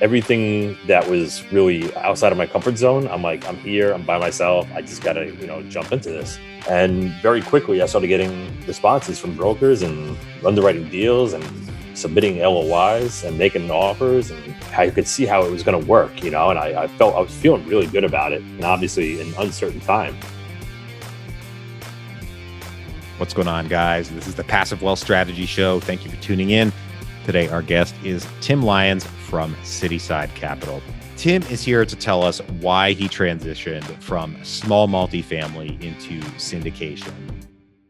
everything that was really outside of my comfort zone. I'm like, I'm here, I'm by myself. I just got to, you know, jump into this. And very quickly, I started getting responses from brokers and underwriting deals and submitting LOIs and making offers. And I could see how it was going to work, you know, and I, I felt I was feeling really good about it. And obviously, in uncertain time. What's going on, guys? This is the Passive Wealth Strategy Show. Thank you for tuning in. Today, our guest is Tim Lyons from Cityside Capital. Tim is here to tell us why he transitioned from small multifamily into syndication.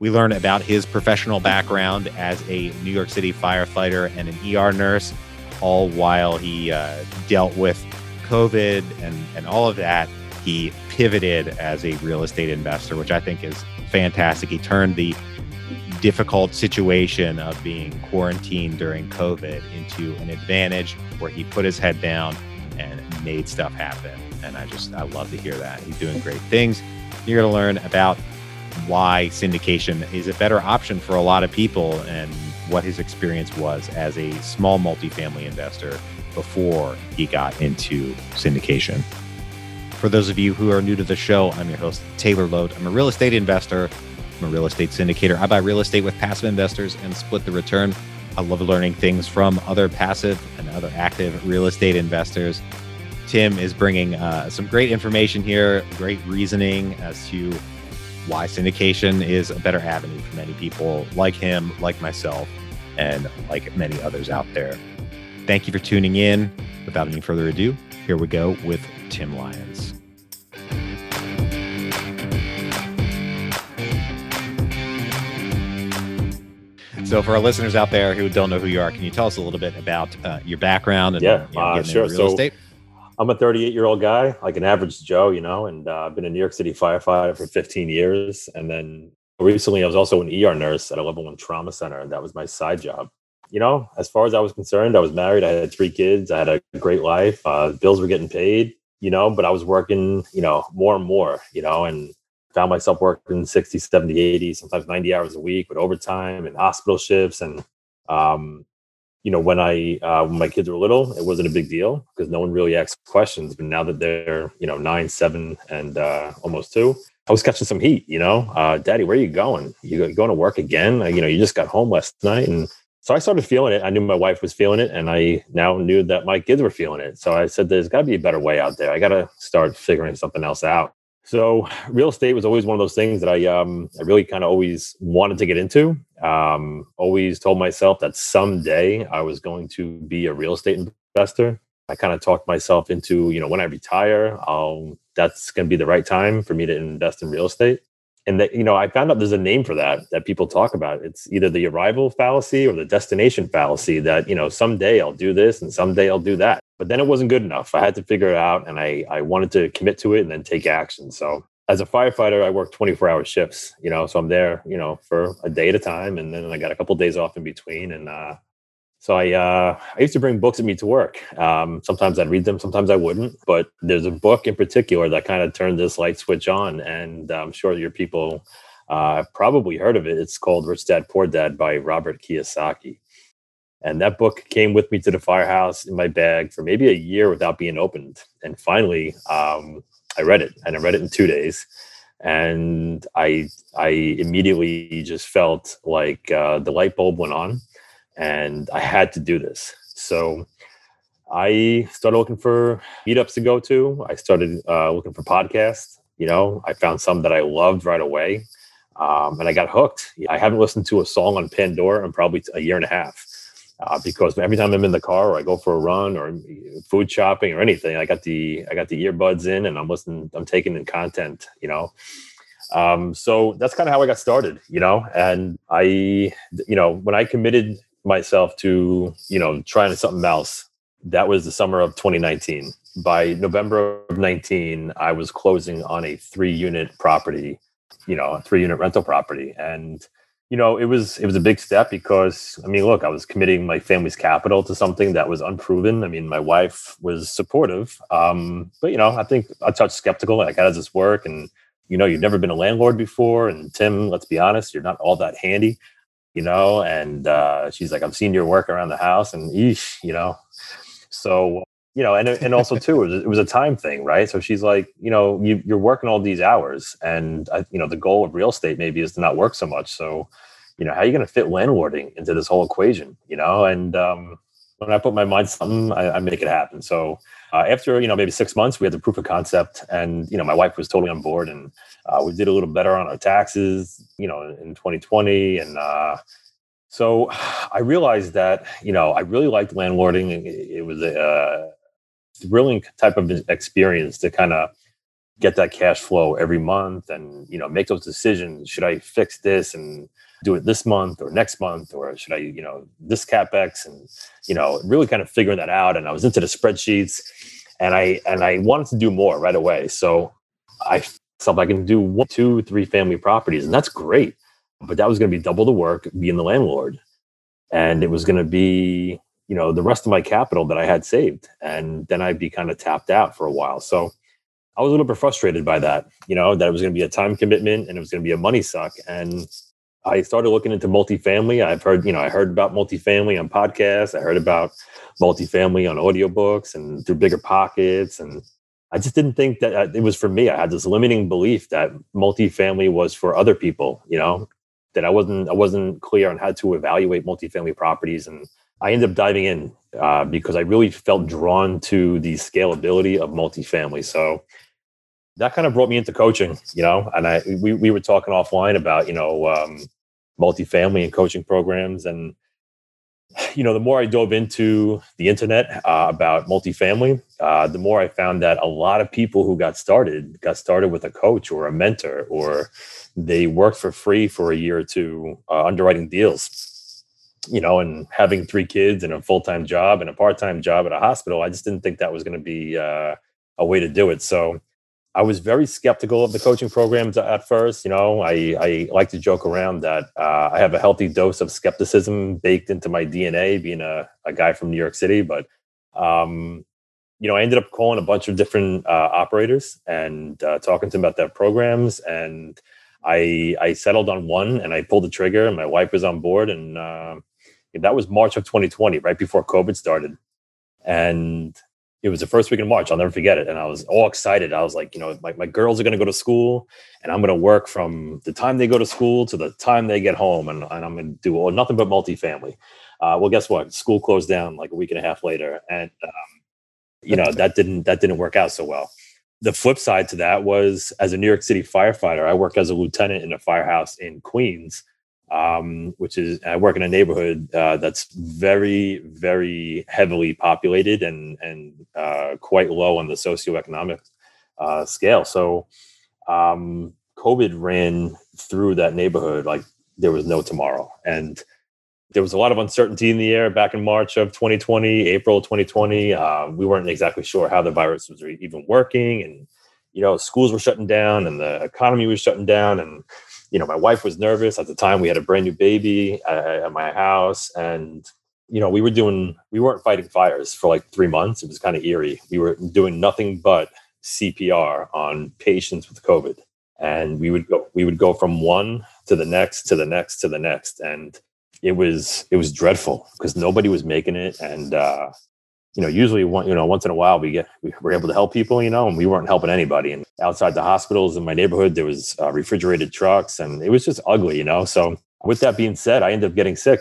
We learn about his professional background as a New York City firefighter and an ER nurse, all while he uh, dealt with COVID and, and all of that. He pivoted as a real estate investor, which I think is fantastic. He turned the difficult situation of being quarantined during COVID into an advantage where he put his head down and made stuff happen. And I just, I love to hear that. He's doing great things. You're going to learn about why syndication is a better option for a lot of people and what his experience was as a small multifamily investor before he got into syndication. For those of you who are new to the show, I'm your host, Taylor Loht. I'm a real estate investor I'm a real estate syndicator. I buy real estate with passive investors and split the return. I love learning things from other passive and other active real estate investors. Tim is bringing uh, some great information here, great reasoning as to why syndication is a better avenue for many people like him, like myself, and like many others out there. Thank you for tuning in. Without any further ado, here we go with Tim Lyons. So, for our listeners out there who don't know who you are, can you tell us a little bit about uh, your background and yeah, you know, uh, sure. real so, estate? I'm a 38 year old guy, like an average Joe, you know, and uh, I've been a New York City firefighter for 15 years. And then recently, I was also an ER nurse at a level one trauma center, and that was my side job. You know, as far as I was concerned, I was married. I had three kids. I had a great life. Uh, bills were getting paid, you know, but I was working, you know, more and more, you know, and found myself working 60 70 80 sometimes 90 hours a week with overtime and hospital shifts. And um, you know when i uh, when my kids were little it wasn't a big deal because no one really asked questions. But now that they're you know nine seven and uh, almost two i was catching some heat you know? Uh, daddy where are you going? You going to work again? You know you just got home last night. And so i started feeling it. I knew my wife was feeling it and i now knew that my kids were feeling it. So i said there's got to be a better way out there. I got to start figuring something else out so real estate was always one of those things that I um, I really kind of always wanted to get into. Um, always told myself that someday I was going to be a real estate investor. I kind of talked myself into, you know, when I retire, I'll that's going to be the right time for me to invest in real estate. And that, you know, I found out there's a name for that that people talk about. It's either the arrival fallacy or the destination fallacy that, you know, someday I'll do this and someday I'll do that but then it wasn't good enough. I had to figure it out and I, I wanted to commit to it and then take action. So as a firefighter, I work 24 hour shifts, you know, so I'm there, you know, for a day at a time. And then I got a couple of days off in between. And, uh, so I, uh, I used to bring books with me to work. Um, sometimes I'd read them, sometimes I wouldn't. But there's a book in particular that kind of turned this light switch on, and I'm sure your people uh, probably heard of it. It's called Rich Dad Poor Dad by Robert Kiyosaki. And that book came with me to the firehouse in my bag for maybe a year without being opened. And finally, um, I read it, and I read it in two days. And I, I immediately just felt like uh, the light bulb went on, and I had to do this. So I started looking for meetups to go to. I started uh, looking for podcasts. You know, I found some that I loved right away, um, and I got hooked. I haven't listened to a song on Pandora in probably a year and a half uh, because every time I'm in the car or I go for a run or food shopping or anything, I got the I got the earbuds in and I'm listening. I'm taking in content, you know. Um, so that's kind of how I got started, you know. And I, you know, when I committed myself to, you know, trying something else, that was the summer of 2019. By November of 19, I was closing on a three unit property, you know, a three unit rental property, and you know, it was it was a big step because I mean, look, I was committing my family's capital to something that was unproven. I mean, my wife was supportive, um, but you know, I think I touched skeptical. Like, how does this work? And you know, you've never been a landlord before, and Tim, let's be honest, you're not all that handy, you know. And uh, she's like, I'm seeing your work around the house, and eesh, you know. So you know, and and also too, it was, it was a time thing, right? So she's like, you know, you, you're working all these hours, and I, you know, the goal of real estate maybe is to not work so much. So, you know, how are you going to fit landlording into this whole equation? You know, and um, when I put my mind something, I, I make it happen. So uh, after you know maybe six months, we had the proof of concept, and you know, my wife was totally on board, and uh, we did a little better on our taxes, you know, in 2020, and uh, so I realized that you know I really liked landlording. It, it was a uh, thrilling type of experience to kind of get that cash flow every month and you know make those decisions. Should i fix this and do it this month or next month or should i you know this capex? And you know really kind of figuring that out and i was into the spreadsheets and i and i wanted to do more right away. So i felt i can do one two three family properties and that's great but that was going to be double the work being the landlord and it was going to be you know the rest of my capital that I had saved, and then I'd be kind of tapped out for a while. So I was a little bit frustrated by that, you know, that it was going to be a time commitment and it was going to be a money suck. And I started looking into multifamily. I've heard, you know, I heard about multifamily on podcasts. I heard about multifamily on audiobooks and through BiggerPockets. And I just didn't think that uh, it was for me. I had this limiting belief that multifamily was for other people, you know, that I wasn't, I wasn't clear on how to evaluate multifamily properties and I ended up diving in uh, because I really felt drawn to the scalability of multifamily. So that kind of brought me into coaching, you know, and I we, we were talking offline about, you know, um, multifamily and coaching programs. And, you know, the more I dove into the internet uh, about multifamily, uh, the more I found that a lot of people who got started got started with a coach or a mentor, or they worked for free for a year or two uh, underwriting deals you know, and having three kids and a full time job and a part time job at a hospital, I just didn't think that was going to be uh, a way to do it. So I was very skeptical of the coaching programs at first. You know, I, I like to joke around that uh, I have a healthy dose of skepticism baked into my DNA, being a, a guy from New York City. But, um, you know, I ended up calling a bunch of different uh, operators and uh, talking to them about their programs. And I, I settled on one and I pulled the trigger, and my wife was on board. And, uh, that was March of 2020, right before COVID started. And it was the first week in March. I'll never forget it. And I was all excited. I was like, you know, my, my girls are going to go to school and I'm going to work from the time they go to school to the time they get home. And, and I'm going to do all, nothing but multifamily. Uh, well, guess what? School closed down like a week and a half later. And, um, you know, that didn't, that didn't work out so well. The flip side to that was as a New York City firefighter, I work as a lieutenant in a firehouse in Queens um, which is I work in a neighborhood uh, that's very, very heavily populated and and uh, quite low on the socioeconomic uh, scale. So, um, COVID ran through that neighborhood like there was no tomorrow, and there was a lot of uncertainty in the air back in March of 2020, April 2020. Uh, we weren't exactly sure how the virus was even working, and you know, schools were shutting down, and the economy was shutting down, and you know, my wife was nervous at the time. We had a brand new baby at, at my house, and you know, we were doing we weren't fighting fires for like three months. It was kind of eerie. We were doing nothing but CPR on patients with COVID, and we would go we would go from one to the next to the next to the next, and it was it was dreadful because nobody was making it, and uh, you know, usually one, you know, once in a while we get we were able to help people, you know, and we weren't helping anybody. And outside the hospitals in my neighborhood, there was uh, refrigerated trucks, and it was just ugly, you know. So with that being said, I ended up getting sick,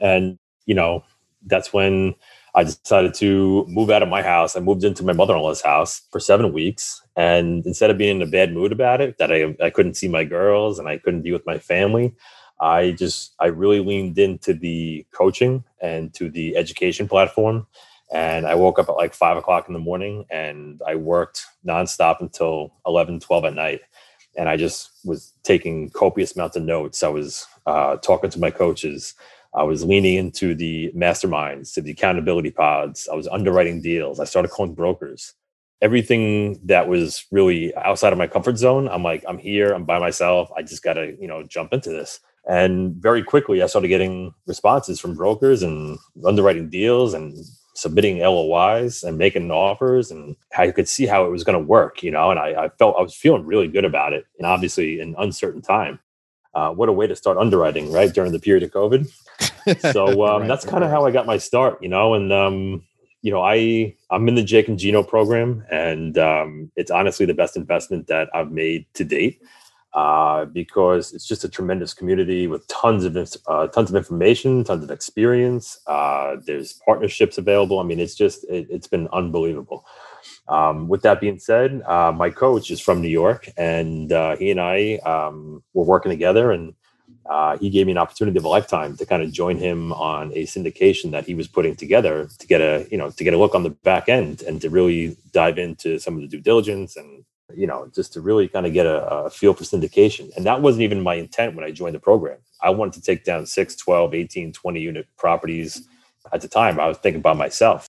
and you know, that's when I decided to move out of my house. I moved into my mother-in-law's house for seven weeks, and instead of being in a bad mood about it, that I I couldn't see my girls and I couldn't be with my family. I just I really leaned into the coaching and to the education platform and I woke up at like five o'clock in the morning and I worked nonstop until 11, 12 at night. And I just was taking copious amounts of notes. I was uh, talking to my coaches. I was leaning into the masterminds, to the accountability pods. I was underwriting deals. I started calling brokers. Everything that was really outside of my comfort zone, I'm like, I'm here, I'm by myself. I just got to, you know, jump into this. And very quickly, I started getting responses from brokers and underwriting deals and submitting LOIs and making offers and I could see how it was going to work, you know, and I, I, felt I was feeling really good about it. And obviously an uncertain time. Uh, what a way to start underwriting, right? During the period of COVID. So um, right, that's kind of right. how I got my start, you know, and um, you know, I I'm in the Jake and Gino program, and um, it's honestly the best investment that I've made to date uh, because it's just a tremendous community with tons of uh, tons of information, tons of experience. Uh, there's partnerships available. I mean, it's just it, has been unbelievable. Um, with that being said, uh, my coach is from New York, and uh, he and I um, were working together, and he gave me an opportunity of a lifetime to kind of join him on a syndication that he was putting together to get a you know to get a look on the back end and to really dive into some of the due diligence and you know, just to really kind of get a, a, feel for syndication. And that wasn't even my intent when I joined the program. I wanted to take down 6, 12, 18, 20 unit properties. At the time, I was thinking about myself.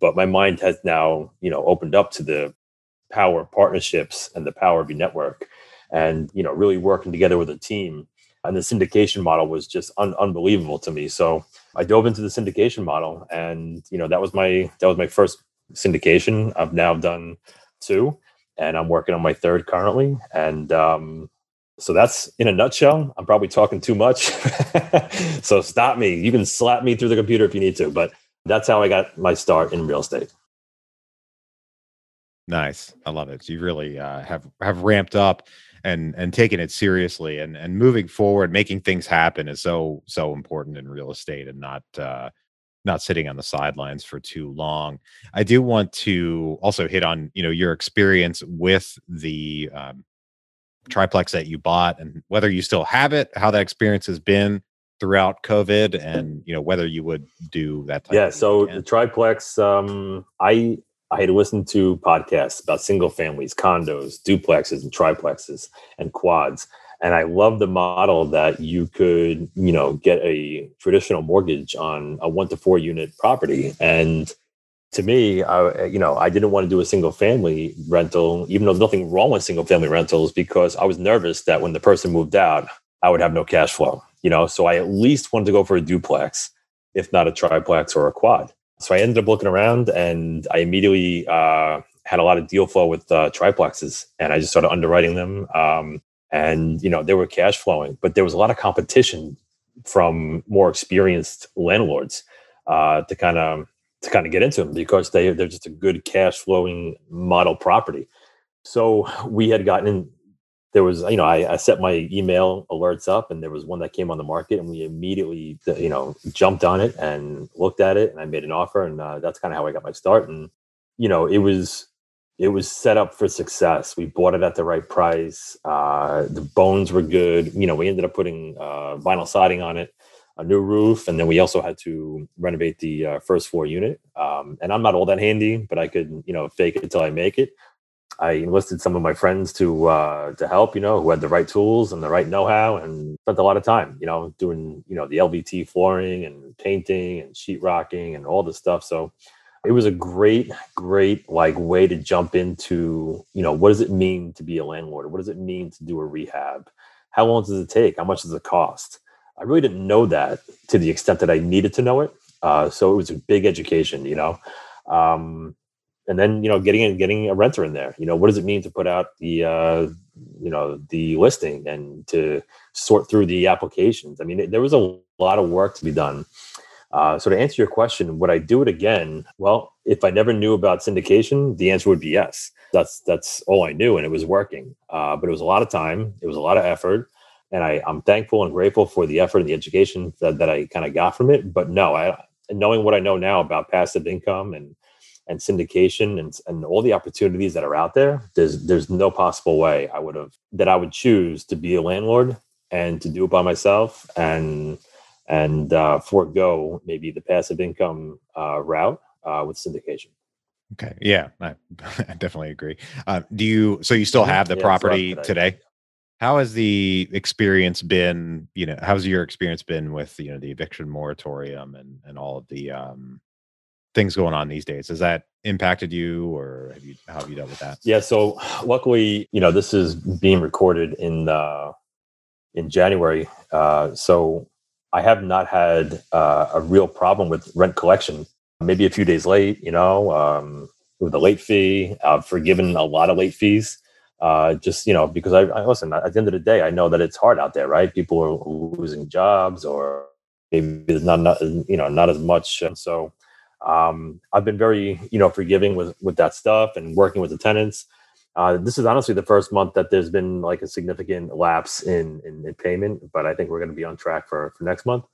But my mind has now, you know, opened up to the power of partnerships and the power of your network and, you know, really working together with a team. And the syndication model was just un- unbelievable to me. So I dove into the syndication model and, you know, that was my that was my first syndication. I've now done two and I'm working on my third currently. And um, so that's in a nutshell. I'm probably talking too much. so stop me. You can slap me through the computer if you need to, but that's how I got my start in real estate. Nice. I love it. You really uh, have have ramped up and and taken it seriously and and moving forward, making things happen is so so important in real estate and not uh, not sitting on the sidelines for too long. I do want to also hit on you know your experience with the um, triplex that you bought and whether you still have it, how that experience has been throughout COVID, and you know whether you would do that. Type of Yeah. So again. the triplex, um, I I had listened to podcasts about single families, condos, duplexes, and triplexes, and quads and I love the model that you could, you know, get a traditional mortgage on a one to four unit property. And to me, I, you know, I didn't want to do a single family rental, even though there's nothing wrong with single family rentals, because I was nervous that when the person moved out, I would have no cash flow, you know. So I at least wanted to go for a duplex, if not a triplex or a quad. So I ended up looking around, and I immediately uh, had a lot of deal flow with uh, triplexes, and I just started underwriting them. Um, and you know they were cash flowing but there was a lot of competition from more experienced landlords uh, to kind of to kind of get into them because they they're just a good cash flowing model property. So we had gotten there was you know I, I, set my email alerts up and there was one that came on the market and we immediately you know jumped on it and looked at it and i made an offer and uh, that's kind of how i got my start. And you know it was it was set up for success. We bought it at the right price. Uh, the bones were good. You know, we ended up putting uh, vinyl siding on it, a new roof, and then we also had to renovate the uh, first floor unit. Um, and I'm not all that handy, but I could, you know, fake it until I make it. I enlisted some of my friends to uh, to help, you know, who had the right tools and the right know-how, and spent a lot of time, you know, doing, you know, the LVT flooring and painting and sheetrocking and all this stuff. So it was a great great like way to jump into you know what does it mean to be a landlord? What does it mean to do a rehab? How long does it take? How much does it cost? I really didn't know that to the extent that i needed to know it uh, so it was a big education you know? Um, and then you know getting in getting a renter in there you know what does it mean to put out the uh, you know the listing and to sort through the applications? I mean it, there was a lot of work to be done uh, so to answer your question, would I do it again? Well, if I never knew about syndication, the answer would be yes. That's that's all I knew, and it was working. Uh, but it was a lot of time, it was a lot of effort, and I, I'm thankful and grateful for the effort and the education that, that I kind of got from it. But no, I knowing what I know now about passive income and and syndication and, and all the opportunities that are out there, there's there's no possible way I would have that I would choose to be a landlord and to do it by myself and and uh, forego maybe the passive income uh, route uh, with syndication. Okay. Yeah, I, I definitely agree. Uh, do you? So you still mm-hmm. have the yeah, property so today? How has the experience been? You know, how's your experience been with you know the eviction moratorium and and all of the um, things going on these days? Has that impacted you, or have you how have you dealt with that? Yeah. So luckily, you know, this is being recorded in uh, in January. Uh, so I have not had uh, a real problem with rent collection. Maybe a few days late, you know, um, with a late fee. I've forgiven a lot of late fees. Uh, just you know, because I, I listen. At the end of the day, I know that it's hard out there, right? People are losing jobs, or maybe there's not, not you know not as much. So Um, I've been very, you know, forgiving with with that stuff and working with the tenants. Uh, this is honestly the first month that there's been like a significant lapse in in, in payment, but I think we're going to be on track for for next month.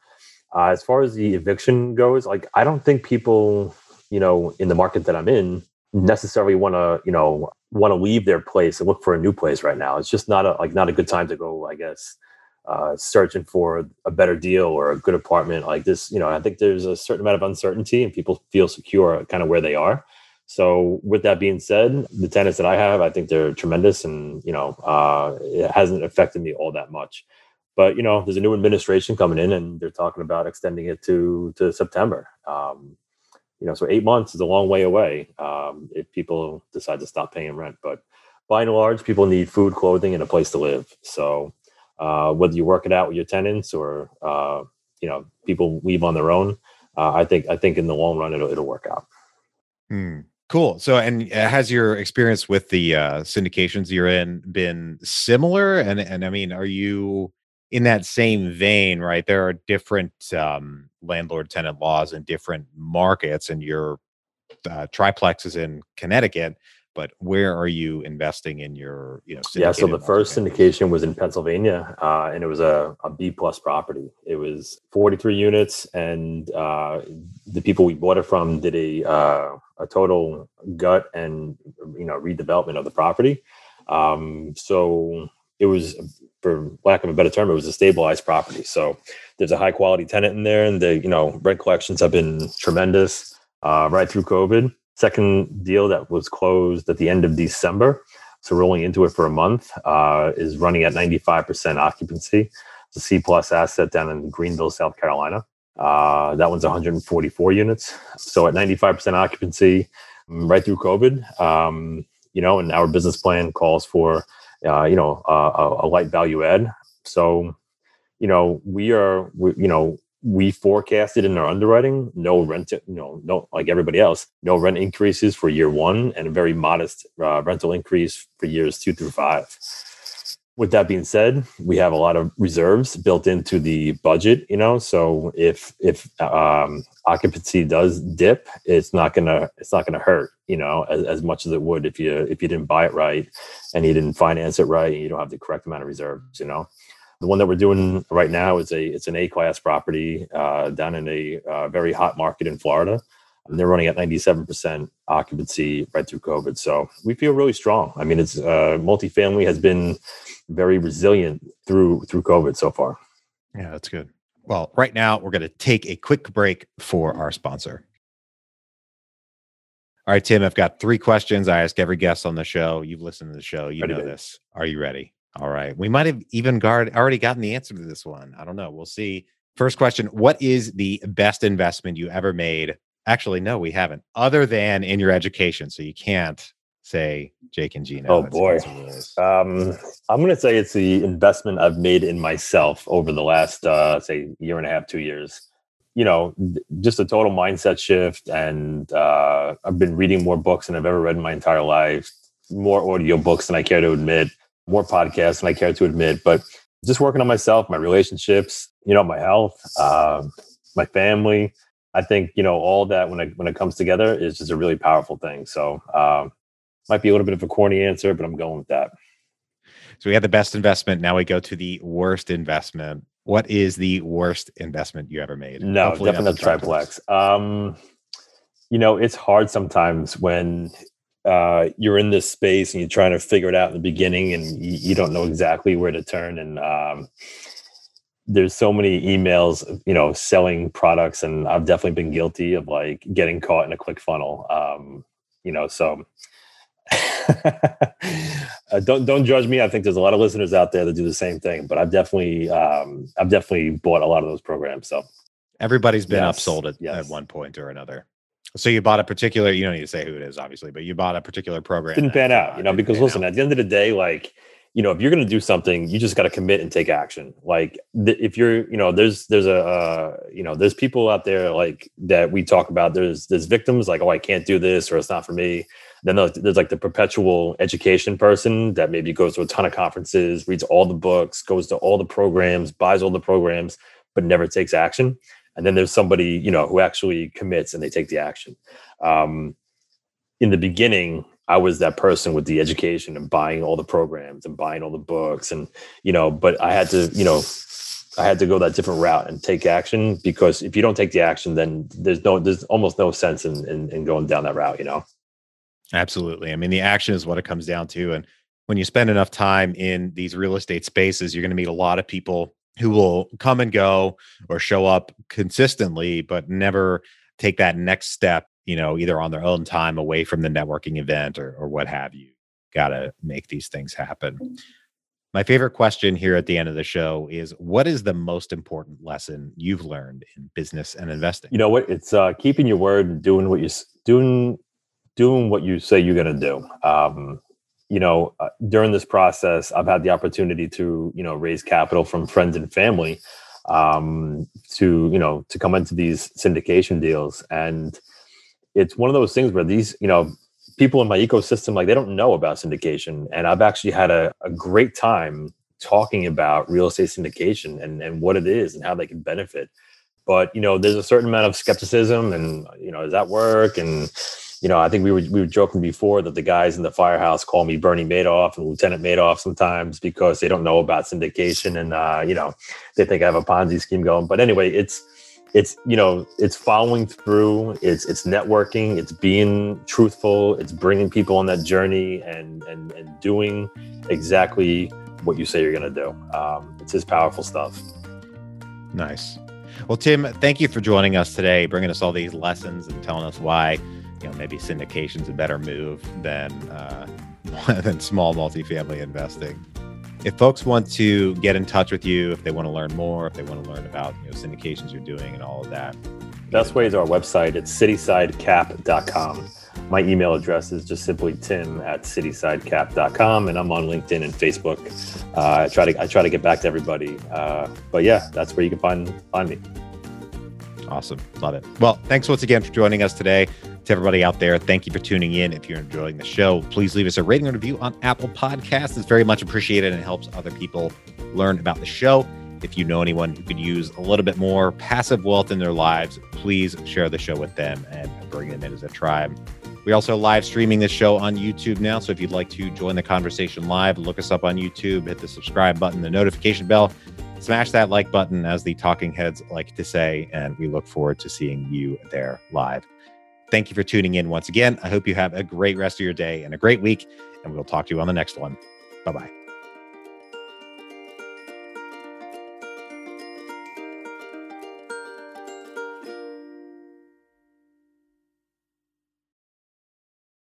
Uh, as far as the eviction goes, like I don't think people, you know, in the market that I'm in necessarily want to, you know, want to leave their place and look for a new place right now. It's just not a like not a good time to go, I guess, uh, searching for a better deal or a good apartment like this. You know, I think there's a certain amount of uncertainty and people feel secure kind of where they are. So with that being said, the tenants that I have, I think they're tremendous, and you know, uh, it hasn't affected me all that much. But you know, there's a new administration coming in, and they're talking about extending it to to September. Um, you know, so eight months is a long way away um, if people decide to stop paying rent. But by and large, people need food, clothing, and a place to live. So uh, whether you work it out with your tenants or uh, you know people leave on their own, uh, I think I think in the long run it'll it'll work out. Hmm. Cool. So, and uh, has your experience with the uh, syndications you're in been similar? And and I mean, are you in that same vein? Right, there are different um, landlord tenant laws in different markets, and your uh, triplex is in Connecticut but where are you investing in your you know yeah so the first syndication was in pennsylvania uh, and it was a, a b plus property. It was 43 units and uh, the people we bought it from did a uh, a total gut and you know redevelopment of the property. Um, so it was for lack of a better term it was a stabilized property. So there's a high quality tenant in there and the you know rent collections have been tremendous uh, right through covid Second deal that was closed at the end of December, so rolling into it for a month, uh, is running at 95% occupancy. It's a C plus asset down in Greenville, South Carolina. Uh, that one's 144 units. So at 95% occupancy, mm, right through COVID, um, you know, and our business plan calls for, uh, you know, a, a light value add. So, you know, we are, we, you know, we forecasted in our underwriting no rent, you know, no like everybody else, no rent increases for year one and a very modest uh, rental increase for years two through five. With that being said, we have a lot of reserves built into the budget, you know. So if if um, occupancy does dip, it's not gonna it's not gonna hurt, you know, as, as much as it would if you if you didn't buy it right and you didn't finance it right and you don't have the correct amount of reserves, you know. The one that we're doing right now is a it's an A class property uh, down in a uh, very hot market in Florida. And they're running at 97% occupancy right through COVID. So we feel really strong. I mean, it's uh, multifamily has been very resilient through through COVID so far. Yeah, that's good. Well, right now we're going to take a quick break for our sponsor. All right, Tim, I've got three questions I ask every guest on the show. You've listened to the show, you ready know this. Are you ready? All right. We might have even guard already gotten the answer to this one. I don't know. We'll see. First question What is the best investment you ever made? Actually, no, we haven't, other than in your education. So you can't say Jake and Gino. Oh, boy. Um, I'm going to say it's the investment I've made in myself over the last, uh, say, year and a half, two years. You know, just a total mindset shift. And uh, I've been reading more books than I've ever read in my entire life, more audio books than I care to admit more podcasts than I care to admit, but just working on myself, my relationships, you know, my health, uh, my family. I think you know all that when it when it comes together is just a really powerful thing. So um, might be a little bit of a corny answer, but I'm going with that. So we had the best investment. Now we go to the worst investment. What is the worst investment you ever made? No, Hopefully definitely not triplex. Um, you know, it's hard sometimes when uh, you're in this space and you're trying to figure it out in the beginning and you, you don't know exactly where to turn. And um, there's so many emails you know selling products and i've definitely been guilty of like getting caught in a click funnel um, you know so uh, don't don't judge me. I think there's a lot of listeners out there that do the same thing but i've definitely um, i've definitely bought a lot of those programs so. Everybody's been yes, upsold at, yes. at one point or another so you bought a particular, you don't need to say who it is, obviously, but you bought a particular program. Didn't pan out, you know, because listen, out. at the end of the day, like, you know, if you're going to do something, you just got to commit and take action. Like, th- if you're, you know, there's, there's a, uh, you know, there's people out there like that we talk about. There's, there's victims like, oh, I can't do this or it's not for me. Then there's, there's like the perpetual education person that maybe goes to a ton of conferences, reads all the books, goes to all the programs, buys all the programs, but never takes action and then there's somebody you know who actually commits and they take the action. Um, in the beginning i was that person with the education and buying all the programs and buying all the books and you know but i had to you know i had to go that different route and take action because if you don't take the action then there's no there's almost no sense in in, in going down that route you know? Absolutely. I mean the action is what it comes down to. And when you spend enough time in these real estate spaces you're going to meet a lot of people who will come and go or show up consistently, but never take that next step, you know, either on their own time away from the networking event or, or what have you. Got to make these things happen. My favorite question here at the end of the show is what is the most important lesson you've learned in business and investing? You know what? It's uh, keeping your word and doing what you doing doing what you say you're going to do. Um, you know, uh, during this process, I've had the opportunity to, you know, raise capital from friends and family um, to, you know, to come into these syndication deals. And it's one of those things where these, you know, people in my ecosystem, like they don't know about syndication. And I've actually had a, a great time talking about real estate syndication and, and what it is and how they can benefit. But, you know, there's a certain amount of skepticism and, you know, does that work? And, you know, I think we were we were joking before that the guys in the firehouse call me Bernie Madoff and Lieutenant Madoff sometimes because they don't know about syndication and uh, you know they think I have a Ponzi scheme going. But anyway, it's it's you know it's following through, it's it's networking, it's being truthful, it's bringing people on that journey and and and doing exactly what you say you're going to do. Um, it's just powerful stuff. Nice. Well, Tim, thank you for joining us today, bringing us all these lessons and telling us why you know maybe syndication's a better move than uh, than small multifamily investing. If folks want to get in touch with you, if they want to learn more, if they want to learn about you know syndications you're doing and all of that, best way is our website. It's citysidecap.com. My email address is just simply tim at citysidecap.com, and I'm on LinkedIn and Facebook. Uh, I try to I try to get back to everybody, uh, but yeah, that's where you can find find me. Awesome, love it. Well, thanks once again for joining us today to everybody out there, thank you for tuning in. If you're enjoying the show, please leave us a rating and review on Apple Podcasts. It's very much appreciated and helps other people learn about the show. If you know anyone who could use a little bit more passive wealth in their lives, please share the show with them and bring them in as a tribe. We also live streaming this show on YouTube now. So if you'd like to join the conversation live, look us up on YouTube, hit the subscribe button, the notification bell, smash that like button, as the talking heads like to say. And we look forward to seeing you there live. Thank you for tuning in once again. I hope you have a great rest of your day and a great week, and we'll talk to you on the next one. Bye bye.